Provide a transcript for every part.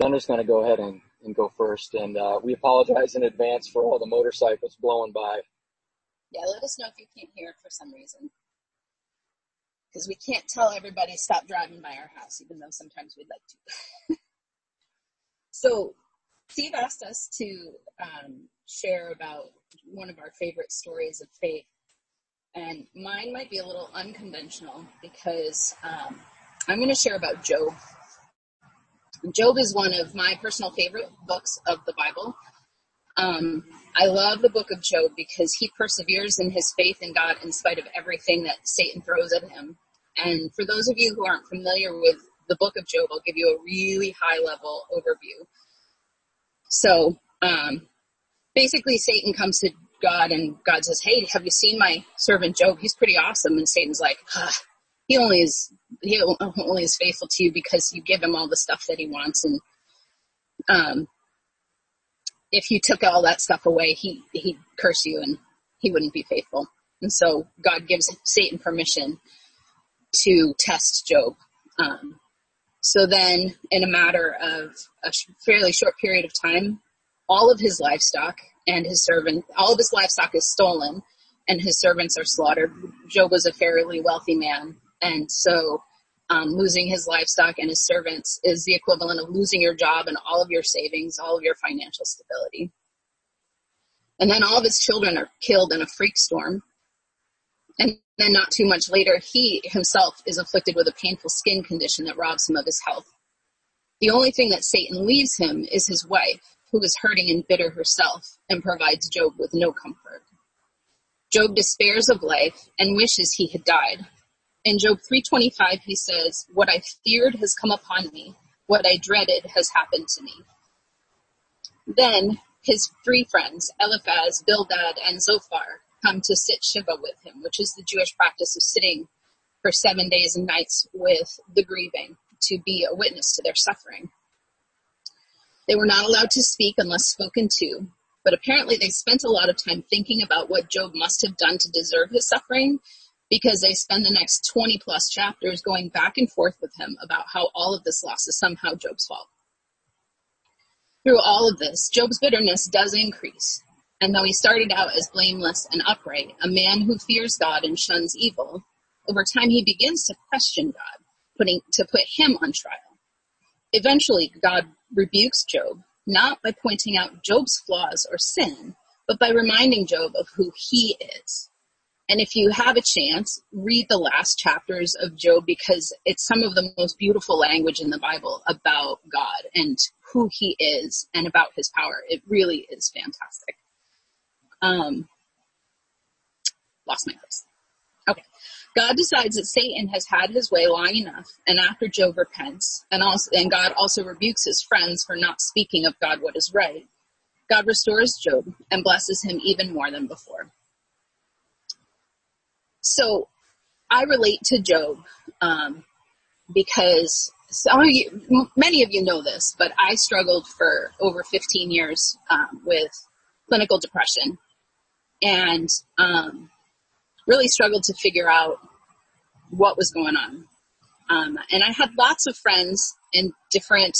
Jenna's going to go ahead and, and go first, and uh, we apologize in advance for all the motorcycles blowing by. Yeah, let us know if you can't hear it for some reason. Because we can't tell everybody stop driving by our house, even though sometimes we'd like to. so, Steve asked us to um, share about one of our favorite stories of faith. And mine might be a little unconventional because um, I'm going to share about Job. Job is one of my personal favorite books of the Bible. Um, I love the book of Job because he perseveres in his faith in God in spite of everything that Satan throws at him. And for those of you who aren't familiar with the book of Job, I'll give you a really high level overview. So, um, basically Satan comes to God and God says, Hey, have you seen my servant Job? He's pretty awesome. And Satan's like, ah, he only is, he only is faithful to you because you give him all the stuff that he wants. And, um, if you took all that stuff away, he, he'd curse you and he wouldn't be faithful. And so God gives Satan permission to test Job. Um, so then in a matter of a fairly short period of time, all of his livestock and his servant, all of his livestock is stolen and his servants are slaughtered. Job was a fairly wealthy man. And so um, losing his livestock and his servants is the equivalent of losing your job and all of your savings, all of your financial stability. And then all of his children are killed in a freak storm. And then not too much later, he himself is afflicted with a painful skin condition that robs him of his health. The only thing that Satan leaves him is his wife, who is hurting and bitter herself and provides Job with no comfort. Job despairs of life and wishes he had died, in Job 3:25 he says, "What I feared has come upon me; what I dreaded has happened to me." Then his three friends, Eliphaz, Bildad, and Zophar, come to sit Shiva with him, which is the Jewish practice of sitting for seven days and nights with the grieving to be a witness to their suffering. They were not allowed to speak unless spoken to, but apparently they spent a lot of time thinking about what Job must have done to deserve his suffering because they spend the next 20 plus chapters going back and forth with him about how all of this loss is somehow Job's fault. Through all of this, Job's bitterness does increase. And though he started out as blameless and upright, a man who fears God and shuns evil, over time he begins to question God, putting, to put him on trial. Eventually, God rebukes Job, not by pointing out Job's flaws or sin, but by reminding Job of who he is. And if you have a chance, read the last chapters of Job because it's some of the most beautiful language in the Bible about God and who he is and about his power. It really is fantastic. Um, lost my place. Okay. God decides that Satan has had his way long enough, and after Job repents, and also, and God also rebukes his friends for not speaking of God what is right, God restores Job and blesses him even more than before. So I relate to Job um, because some of you, many of you know this, but I struggled for over 15 years um, with clinical depression and um, really struggled to figure out what was going on. Um, and I had lots of friends in different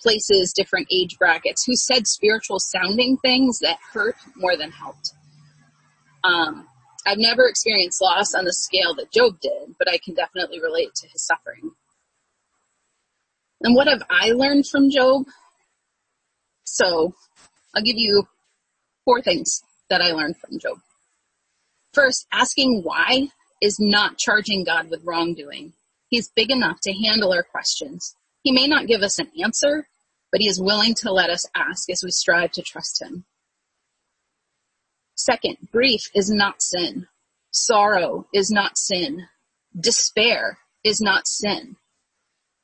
places, different age brackets, who said spiritual sounding things that hurt more than helped. Um, I've never experienced loss on the scale that Job did, but I can definitely relate to his suffering. And what have I learned from Job? So I'll give you four things that I learned from Job. First, asking why is not charging God with wrongdoing. He's big enough to handle our questions. He may not give us an answer, but he is willing to let us ask as we strive to trust him. Second, grief is not sin. Sorrow is not sin. Despair is not sin.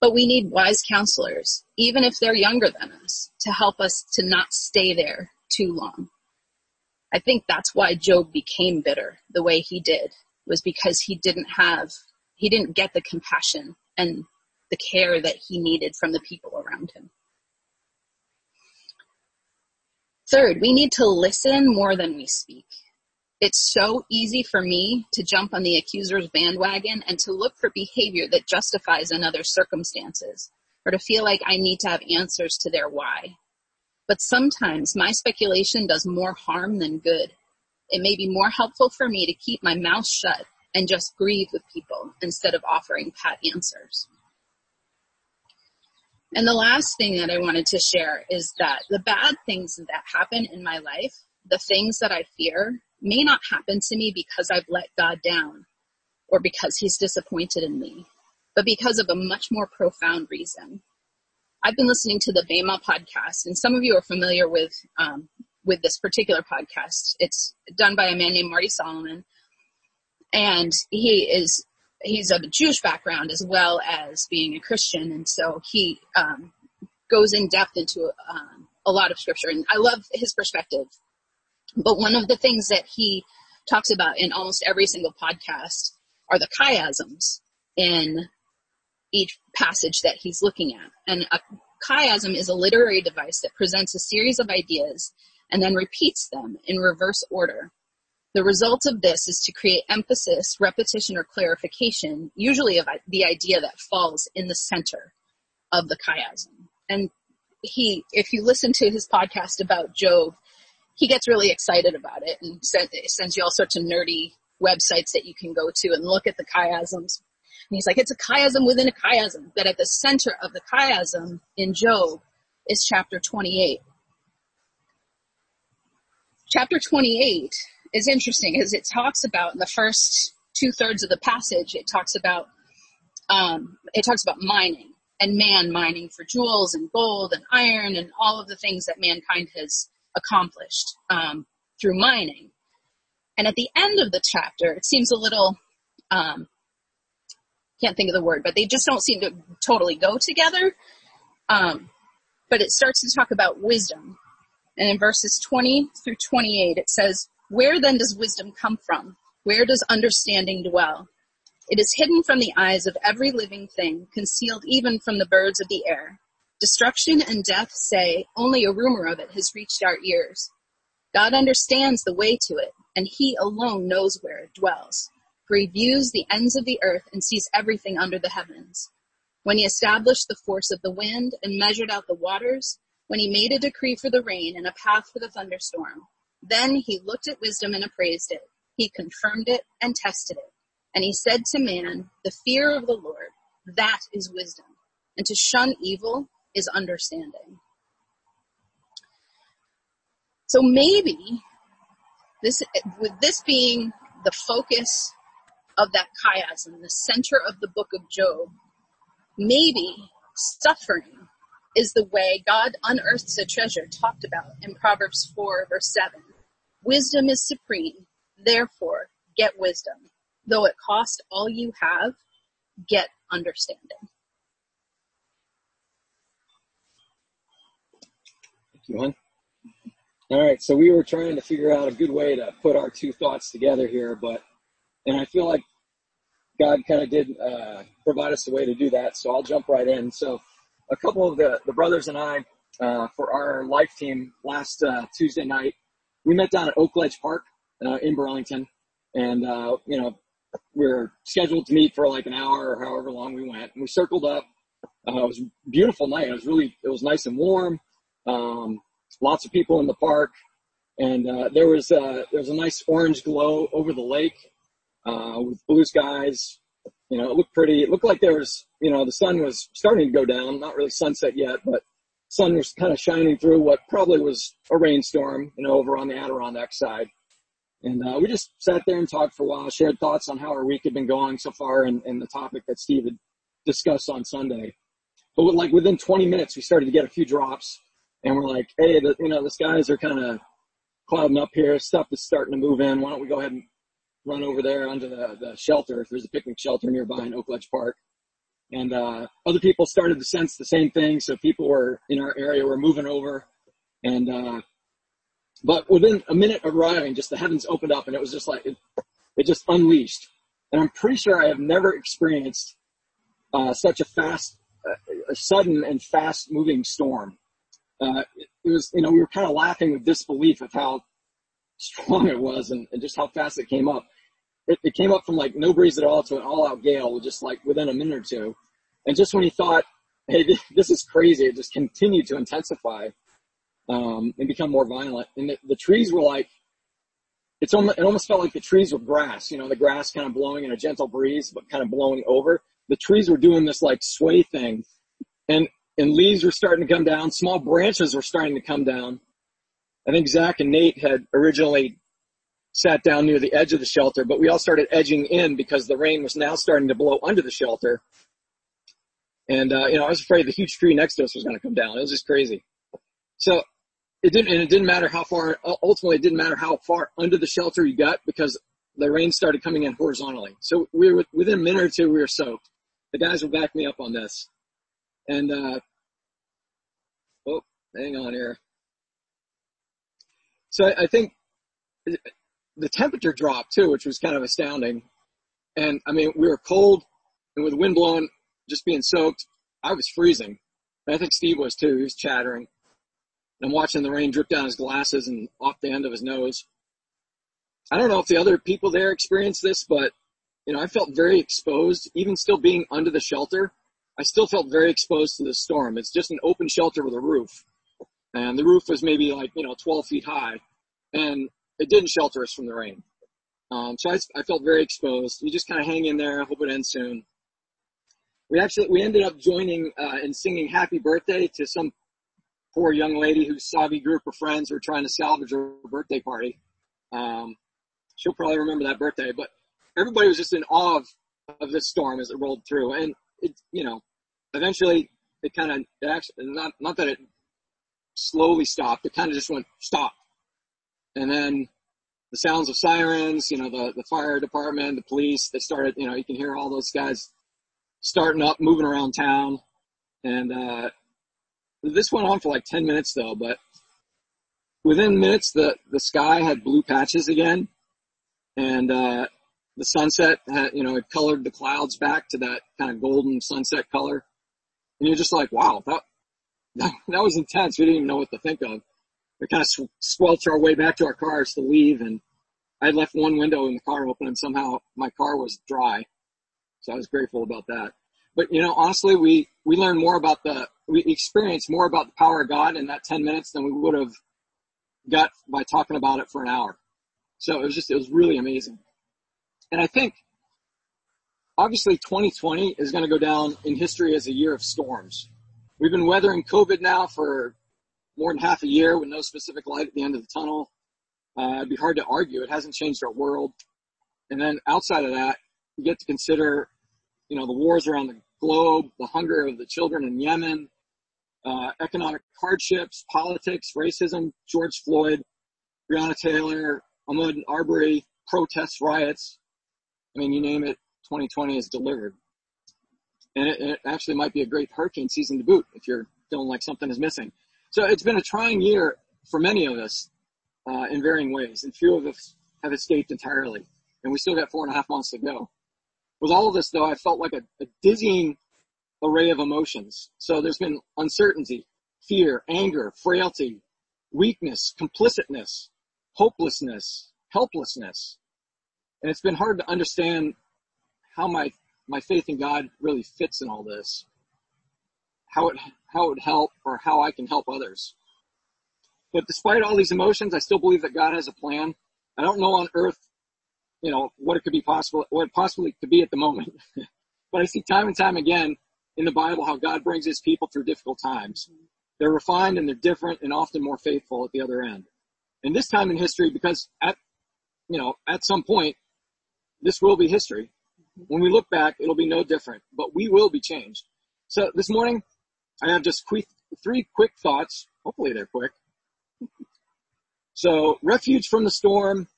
But we need wise counselors, even if they're younger than us, to help us to not stay there too long. I think that's why Job became bitter the way he did, was because he didn't have, he didn't get the compassion and the care that he needed from the people around him. Third, we need to listen more than we speak. It's so easy for me to jump on the accuser's bandwagon and to look for behavior that justifies another's circumstances. or to feel like I need to have answers to their why. But sometimes my speculation does more harm than good. It may be more helpful for me to keep my mouth shut and just grieve with people instead of offering pat answers. And the last thing that I wanted to share is that the bad things that happen in my life, the things that I fear, may not happen to me because I've let God down or because he's disappointed in me, but because of a much more profound reason. I've been listening to the Bema podcast, and some of you are familiar with um, with this particular podcast. It's done by a man named Marty Solomon, and he is he's of a Jewish background as well as being a Christian, and so he um, goes in depth into um, a lot of scripture, and I love his perspective. But one of the things that he talks about in almost every single podcast are the chiasms in each passage that he's looking at. And a chiasm is a literary device that presents a series of ideas and then repeats them in reverse order. The result of this is to create emphasis, repetition, or clarification, usually of the idea that falls in the center of the chiasm. And he, if you listen to his podcast about Job, he gets really excited about it and sends you all sorts of nerdy websites that you can go to and look at the chiasms. And he's like, it's a chiasm within a chiasm, that at the center of the chiasm in Job is chapter 28. Chapter 28 is interesting as it talks about in the first two thirds of the passage, it talks about, um, it talks about mining and man mining for jewels and gold and iron and all of the things that mankind has accomplished, um, through mining. And at the end of the chapter, it seems a little, um, can't think of the word, but they just don't seem to totally go together. Um, but it starts to talk about wisdom. And in verses 20 through 28, it says, Where then does wisdom come from? Where does understanding dwell? It is hidden from the eyes of every living thing, concealed even from the birds of the air. Destruction and death say, only a rumor of it has reached our ears. God understands the way to it, and he alone knows where it dwells. For he views the ends of the earth and sees everything under the heavens. When he established the force of the wind and measured out the waters, when he made a decree for the rain and a path for the thunderstorm, then he looked at wisdom and appraised it. He confirmed it and tested it. And he said to man, the fear of the Lord, that is wisdom. And to shun evil is understanding. So maybe this, with this being the focus of that chiasm, the center of the book of Job, maybe suffering is the way God unearths a treasure talked about in Proverbs 4 verse 7. Wisdom is supreme, therefore get wisdom. Though it cost all you have, get understanding. Thank you, hon. All right, so we were trying to figure out a good way to put our two thoughts together here, but and I feel like God kind of did uh, provide us a way to do that. So I'll jump right in. So a couple of the, the brothers and I, uh, for our life team last uh, Tuesday night, we met down at Oakledge Park uh, in Burlington, and uh, you know we were scheduled to meet for like an hour or however long we went. And we circled up. Uh, it was a beautiful night. It was really it was nice and warm. Um, lots of people in the park, and there was there was a nice orange glow over the lake uh, with blue skies. You know, it looked pretty. It looked like there was, you know, the sun was starting to go down. Not really sunset yet, but sun was kind of shining through what probably was a rainstorm, you know, over on the Adirondack side. And uh, we just sat there and talked for a while, shared thoughts on how our week had been going so far, and, and the topic that Steve had discussed on Sunday. But with, like within 20 minutes, we started to get a few drops, and we're like, "Hey, the, you know, the skies are kind of clouding up here. Stuff is starting to move in. Why don't we go ahead and run over there under the, the shelter if there's a picnic shelter nearby in Oakledge Park. And uh, other people started to sense the same thing. So people were in our area were moving over. And uh, but within a minute of arriving, just the heavens opened up and it was just like it, it just unleashed. And I'm pretty sure I have never experienced uh, such a fast, uh, a sudden and fast moving storm. Uh, it was, you know, we were kind of laughing with disbelief of how strong it was and, and just how fast it came up it, it came up from like no breeze at all to an all out gale just like within a minute or two. And just when he thought hey, this is crazy. It just continued to intensify um, and become more violent. And the, the trees were like, it's almost, it almost felt like the trees were grass, you know, the grass kind of blowing in a gentle breeze, but kind of blowing over. The trees were doing this like sway thing and, and leaves were starting to come down. Small branches were starting to come down. I think Zach and Nate had originally sat down near the edge of the shelter, but we all started edging in because the rain was now starting to blow under the shelter. And, uh, you know, I was afraid the huge tree next to us was going to come down. It was just crazy. So it didn't, and it didn't matter how far, ultimately it didn't matter how far under the shelter you got because the rain started coming in horizontally. So we were, within a minute or two, we were soaked. The guys will back me up on this. And, uh, oh, hang on here. So I, I think the temperature dropped too, which was kind of astounding. And I mean, we were cold and with the wind blowing, just being soaked, I was freezing. And I think Steve was too. He was chattering. And I'm watching the rain drip down his glasses and off the end of his nose. I don't know if the other people there experienced this, but you know, I felt very exposed, even still being under the shelter. I still felt very exposed to the storm. It's just an open shelter with a roof. And the roof was maybe like, you know, 12 feet high. And it didn't shelter us from the rain. Um, so I, I felt very exposed. You just kind of hang in there, I hope it ends soon. We actually, we ended up joining, uh, and singing happy birthday to some poor young lady whose savvy group of friends were trying to salvage her birthday party. Um, she'll probably remember that birthday, but everybody was just in awe of, of this storm as it rolled through. And it, you know, eventually it kind of, it actually, not, not that it slowly stopped, it kind of just went stop. And then the sounds of sirens, you know, the, the fire department, the police, they started, you know, you can hear all those guys starting up, moving around town. And, uh, this went on for like 10 minutes though, but within minutes, the, the sky had blue patches again. And, uh, the sunset had, you know, it colored the clouds back to that kind of golden sunset color. And you're just like, wow, that, that, that was intense. We didn't even know what to think of we kind of squelched our way back to our cars to leave and I had left one window in the car open and somehow my car was dry. So I was grateful about that. But you know, honestly, we, we learned more about the, we experienced more about the power of God in that 10 minutes than we would have got by talking about it for an hour. So it was just, it was really amazing. And I think obviously 2020 is going to go down in history as a year of storms. We've been weathering COVID now for more than half a year with no specific light at the end of the tunnel. Uh, it'd be hard to argue. It hasn't changed our world. And then outside of that, you get to consider, you know, the wars around the globe, the hunger of the children in Yemen, uh, economic hardships, politics, racism, George Floyd, Breonna Taylor, Ahmaud Arbery, protests, riots. I mean, you name it, 2020 is delivered. And it, it actually might be a great hurricane season to boot if you're feeling like something is missing. So it's been a trying year for many of us uh, in varying ways, and few of us have escaped entirely. And we still got four and a half months to go. With all of this, though, I felt like a, a dizzying array of emotions. So there's been uncertainty, fear, anger, frailty, weakness, complicitness, hopelessness, helplessness. And it's been hard to understand how my, my faith in God really fits in all this how it how it would help or how I can help others. But despite all these emotions, I still believe that God has a plan. I don't know on earth, you know, what it could be possible, what possibly could be at the moment. but I see time and time again in the Bible how God brings his people through difficult times. They're refined and they're different and often more faithful at the other end. And this time in history, because at, you know, at some point, this will be history. When we look back, it'll be no different, but we will be changed. So this morning, I have just three quick thoughts. Hopefully they're quick. So refuge from the storm,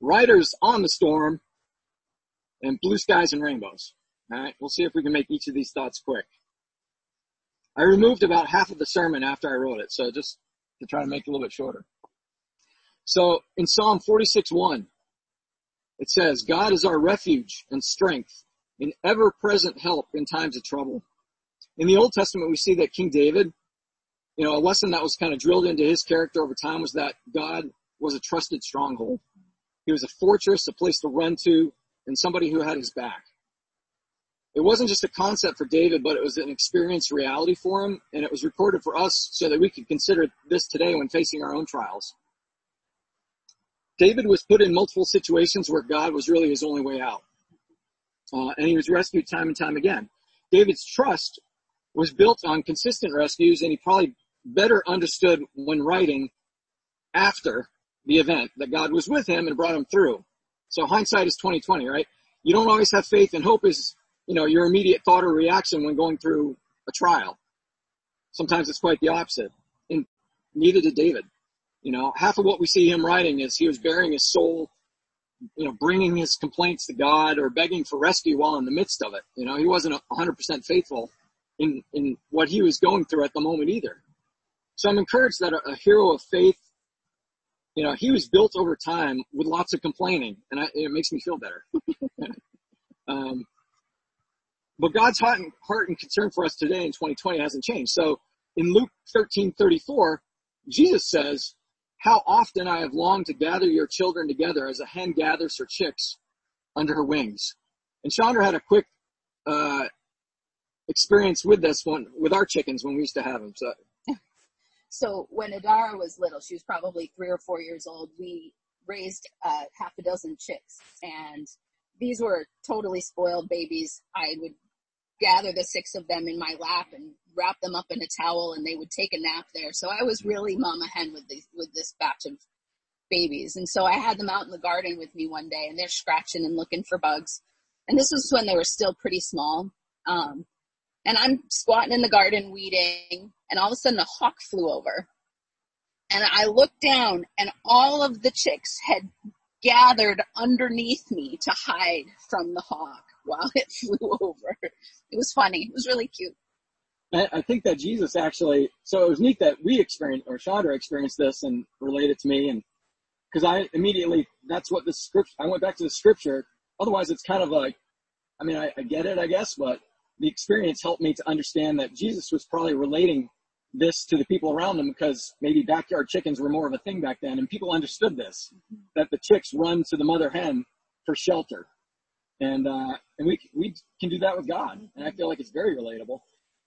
riders on the storm, and blue skies and rainbows. All right. We'll see if we can make each of these thoughts quick. I removed about half of the sermon after I wrote it. So just to try to make it a little bit shorter. So in Psalm 46, 1, it says, God is our refuge and strength, an ever present help in times of trouble. In the Old Testament, we see that King David, you know, a lesson that was kind of drilled into his character over time was that God was a trusted stronghold. He was a fortress, a place to run to, and somebody who had his back. it wasn't just a concept for David, but it was an experienced reality for him, and it was recorded for us so that we could consider this today when facing our own trials. David was put in multiple situations where God was really his only way out. Uh, and he was rescued time and time again. David's trust was built on consistent rescues, and he probably better understood when writing after the event that God was with him and brought him through. So hindsight is 2020, right? You don't always have faith and hope is, you know, your immediate thought or reaction when going through a trial. Sometimes it's quite the opposite. And neither did David. You know, half of what we see him writing is he was baring his soul, you know, bringing his complaints to God or begging for rescue while in the midst of it. You know, he wasn't 100% faithful in, in what he was going through at the moment either. So I'm encouraged that a, a hero of faith you know, he was built over time with lots of complaining, and I, it makes me feel better. um, but God's heart and, heart and concern for us today in 2020 hasn't changed. So in Luke 13:34, Jesus says, "How often I have longed to gather your children together as a hen gathers her chicks under her wings." And Chandra had a quick uh, experience with this one with our chickens when we used to have them. So so when Adara was little, she was probably three or four years old, we raised uh, half a dozen chicks and these were totally spoiled babies. I would gather the six of them in my lap and wrap them up in a towel and they would take a nap there. So I was really mama hen with these, with this batch of babies. And so I had them out in the garden with me one day and they're scratching and looking for bugs. And this was when they were still pretty small. Um, and I'm squatting in the garden weeding and all of a sudden a hawk flew over. And I looked down and all of the chicks had gathered underneath me to hide from the hawk while it flew over. It was funny. It was really cute. I think that Jesus actually, so it was neat that we experienced, or Chandra experienced this and related to me and, cause I immediately, that's what the scripture, I went back to the scripture. Otherwise it's kind of like, I mean, I, I get it, I guess, but the experience helped me to understand that Jesus was probably relating this to the people around him because maybe backyard chickens were more of a thing back then and people understood this, that the chicks run to the mother hen for shelter. And, uh, and we, we can do that with God. And I feel like it's very relatable.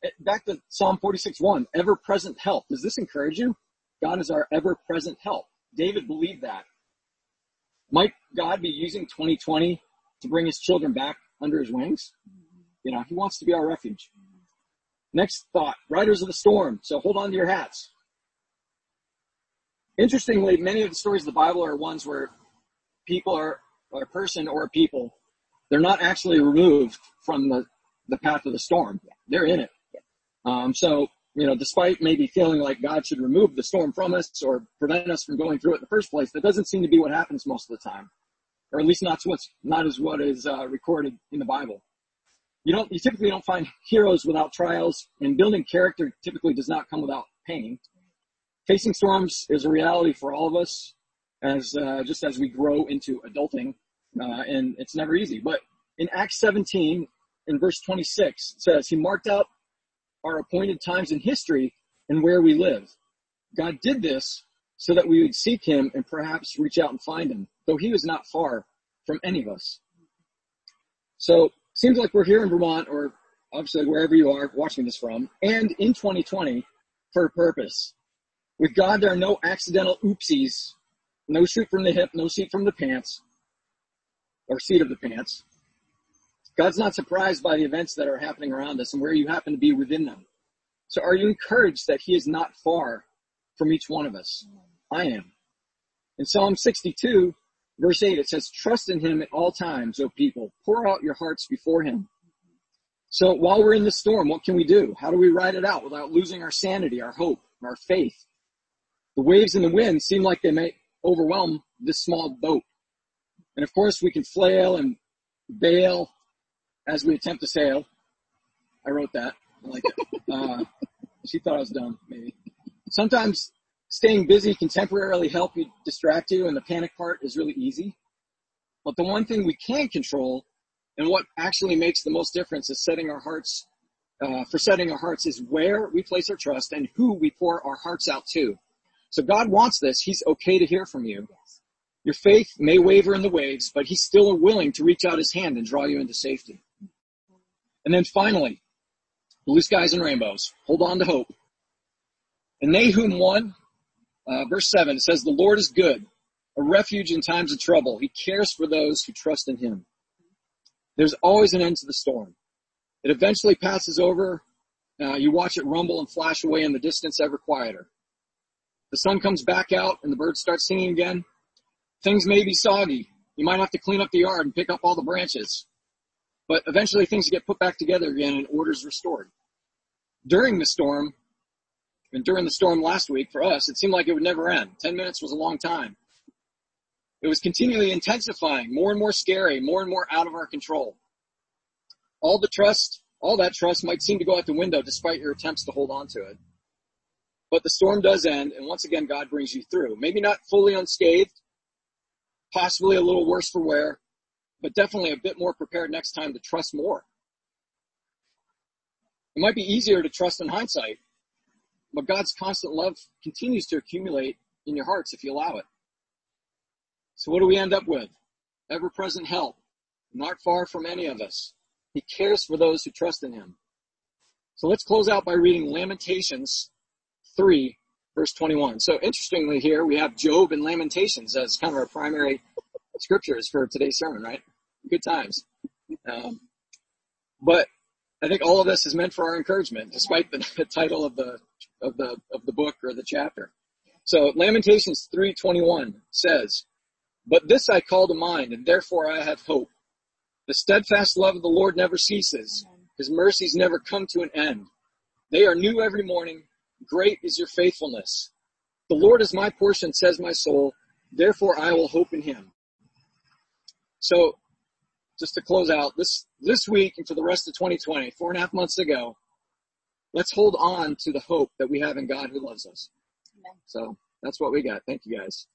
Eh, back to Psalm 46, 1, ever present help. Does this encourage you? God is our ever present help. David believed that. Might God be using 2020 to bring his children back under his wings? You know, he wants to be our refuge. Next thought, riders of the storm. So hold on to your hats. Interestingly, many of the stories of the Bible are ones where people are, or a person or a people, they're not actually removed from the, the path of the storm. They're in it. Um, so, you know, despite maybe feeling like God should remove the storm from us or prevent us from going through it in the first place, that doesn't seem to be what happens most of the time. Or at least not what's, not as what is, uh, recorded in the Bible you don't, you typically don't find heroes without trials and building character typically does not come without pain. Facing storms is a reality for all of us as, uh, just as we grow into adulting, uh, and it's never easy. But in Acts 17, in verse 26, it says, He marked out our appointed times in history and where we live. God did this so that we would seek Him and perhaps reach out and find Him, though He was not far from any of us. So seems like we're here in Vermont or obviously wherever you are watching this from and in 2020 for a purpose. With God, there are no accidental oopsies, no shoot from the hip, no seat from the pants or seat of the pants. God's not surprised by the events that are happening around us and where you happen to be within them. So are you encouraged that he is not far from each one of us? I am. In Psalm 62, Verse 8, it says, trust in him at all times, O people. Pour out your hearts before him. So while we're in the storm, what can we do? How do we ride it out without losing our sanity, our hope, our faith? The waves and the wind seem like they may overwhelm this small boat. And of course we can flail and bail as we attempt to sail. I wrote that. I like it. Uh, she thought I was dumb, maybe. Sometimes staying busy can temporarily help you distract you and the panic part is really easy. But the one thing we can control and what actually makes the most difference is setting our hearts, uh, for setting our hearts is where we place our trust and who we pour our hearts out to. So God wants this. He's okay to hear from you. Your faith may waver in the waves, but he's still willing to reach out his hand and draw you into safety. And then finally, blue skies and rainbows. Hold on to hope. And Nahum 1, uh, verse 7, it says, The Lord is good, a refuge in times of trouble. He cares for those who trust in him. There's always an end to the storm. It eventually passes over. Uh, you watch it rumble and flash away in the distance ever quieter. The sun comes back out and the birds start singing again. Things may be soggy. You might have to clean up the yard and pick up all the branches. But eventually things get put back together again and order's restored. During the storm, and during the storm last week for us, it seemed like it would never end. Ten minutes was a long time. It was continually intensifying, more and more scary, more and more out of our control. All the trust, all that trust might seem to go out the window despite your attempts to hold on to it. But the storm does end, and once again, God brings you through. Maybe not fully unscathed, possibly a little worse for wear, but definitely a bit more prepared next time to trust more. It might be easier to trust in hindsight, but God's constant love continues to accumulate in your hearts if you allow it. So what do we end up with? Ever present help, not far from any of us. He cares for those who trust in him. So let's close out by reading Lamentations 3, verse 21. So interestingly here, we have Job and Lamentations as kind of our primary scriptures for today's sermon, right? Good times. Um, but I think all of this is meant for our encouragement, despite the, the title of the of the of the book or the chapter. So Lamentations 3:21 says, "But this I call to mind, and therefore I have hope. The steadfast love of the Lord never ceases; His mercies never come to an end. They are new every morning. Great is your faithfulness. The Lord is my portion, says my soul. Therefore I will hope in Him." So, just to close out this this week and for the rest of 2020, four and a half months ago, let's hold on to the hope that we have in God who loves us. Amen. So that's what we got. Thank you guys.